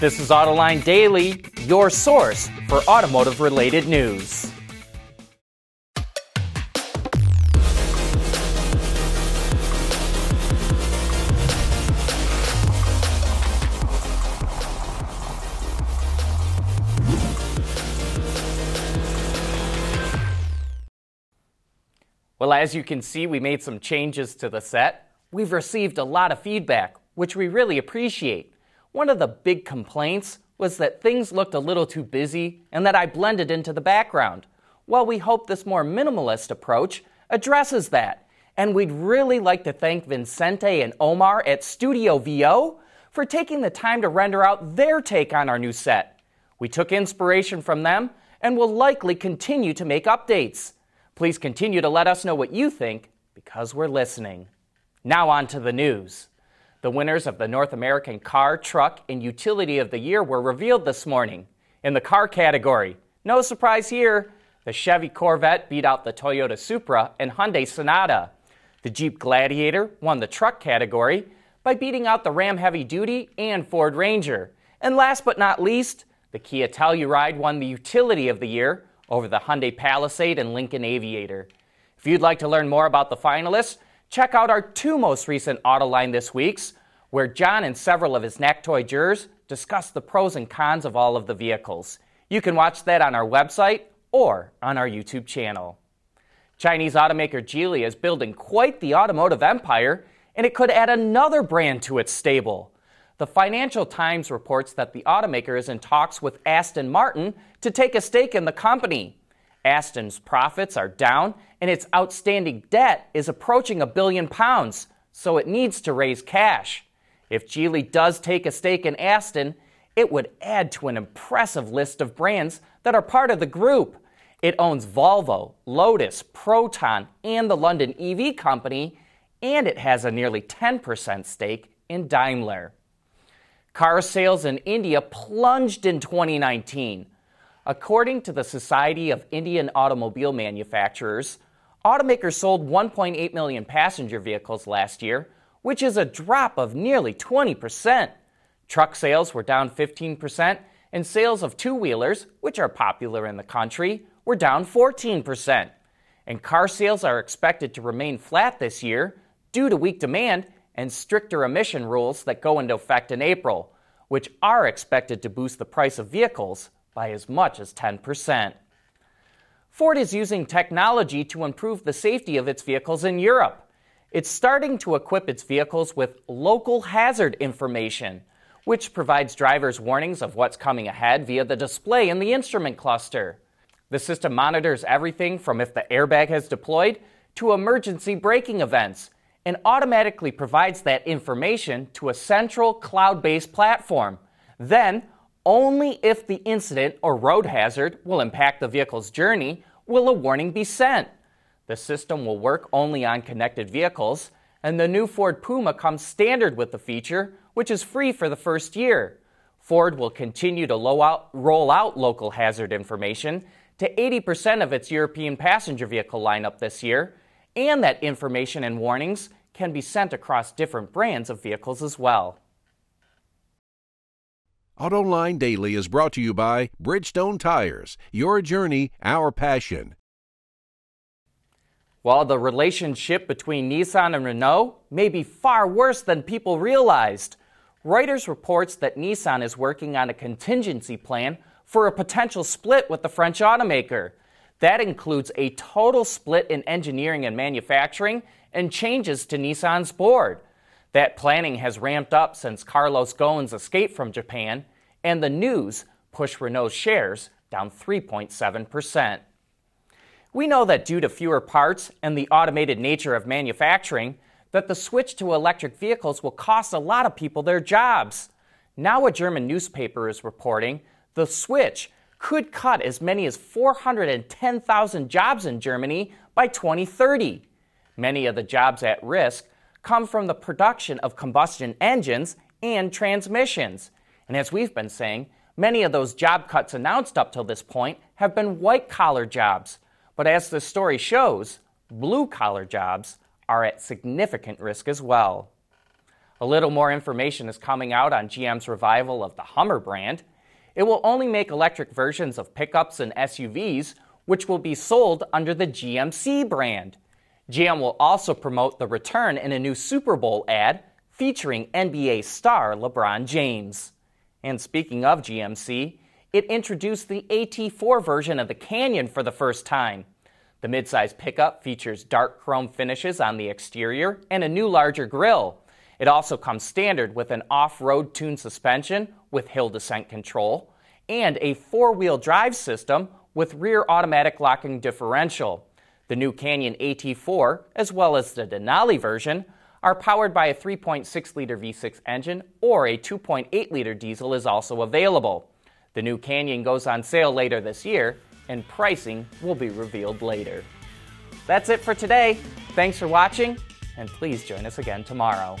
This is Autoline Daily, your source for automotive related news. Well, as you can see, we made some changes to the set. We've received a lot of feedback, which we really appreciate. One of the big complaints was that things looked a little too busy and that I blended into the background. Well, we hope this more minimalist approach addresses that. And we'd really like to thank Vincente and Omar at Studio VO for taking the time to render out their take on our new set. We took inspiration from them and will likely continue to make updates. Please continue to let us know what you think because we're listening. Now, on to the news. The winners of the North American Car, Truck, and Utility of the Year were revealed this morning. In the car category, no surprise here, the Chevy Corvette beat out the Toyota Supra and Hyundai Sonata. The Jeep Gladiator won the truck category by beating out the Ram Heavy Duty and Ford Ranger. And last but not least, the Kia Telluride won the Utility of the Year over the Hyundai Palisade and Lincoln Aviator. If you'd like to learn more about the finalists, check out our two most recent Autoline this week's, where John and several of his NACTOY jurors discuss the pros and cons of all of the vehicles. You can watch that on our website or on our YouTube channel. Chinese automaker Geely is building quite the automotive empire, and it could add another brand to its stable. The Financial Times reports that the automaker is in talks with Aston Martin to take a stake in the company. Aston's profits are down and its outstanding debt is approaching a billion pounds, so it needs to raise cash. If Geely does take a stake in Aston, it would add to an impressive list of brands that are part of the group. It owns Volvo, Lotus, Proton, and the London EV Company, and it has a nearly 10% stake in Daimler. Car sales in India plunged in 2019. According to the Society of Indian Automobile Manufacturers, automakers sold 1.8 million passenger vehicles last year, which is a drop of nearly 20%. Truck sales were down 15%, and sales of two wheelers, which are popular in the country, were down 14%. And car sales are expected to remain flat this year due to weak demand and stricter emission rules that go into effect in April, which are expected to boost the price of vehicles by as much as 10%. Ford is using technology to improve the safety of its vehicles in Europe. It's starting to equip its vehicles with local hazard information, which provides drivers warnings of what's coming ahead via the display in the instrument cluster. The system monitors everything from if the airbag has deployed to emergency braking events and automatically provides that information to a central cloud based platform. Then, only if the incident or road hazard will impact the vehicle's journey will a warning be sent. The system will work only on connected vehicles, and the new Ford Puma comes standard with the feature, which is free for the first year. Ford will continue to out, roll out local hazard information to 80% of its European passenger vehicle lineup this year, and that information and warnings can be sent across different brands of vehicles as well. AutoLine Daily is brought to you by Bridgestone Tires. Your journey, our passion. While the relationship between Nissan and Renault may be far worse than people realized, Reuters reports that Nissan is working on a contingency plan for a potential split with the French automaker. That includes a total split in engineering and manufacturing and changes to Nissan's board. That planning has ramped up since Carlos Ghosn's escape from Japan, and the news pushed Renault's shares down 3.7%. We know that due to fewer parts and the automated nature of manufacturing, that the switch to electric vehicles will cost a lot of people their jobs. Now, a German newspaper is reporting the switch could cut as many as 410,000 jobs in Germany by 2030. Many of the jobs at risk come from the production of combustion engines and transmissions. And as we've been saying, many of those job cuts announced up till this point have been white collar jobs. But as the story shows, blue collar jobs are at significant risk as well. A little more information is coming out on GM's revival of the Hummer brand. It will only make electric versions of pickups and SUVs, which will be sold under the GMC brand. GM will also promote the return in a new Super Bowl ad featuring NBA star LeBron James. And speaking of GMC, it introduced the AT4 version of the Canyon for the first time. The midsize pickup features dark chrome finishes on the exterior and a new larger grille. It also comes standard with an off road tuned suspension with hill descent control and a four wheel drive system with rear automatic locking differential. The new Canyon AT4, as well as the Denali version, are powered by a 3.6 liter V6 engine or a 2.8 liter diesel is also available. The new Canyon goes on sale later this year, and pricing will be revealed later. That's it for today. Thanks for watching, and please join us again tomorrow.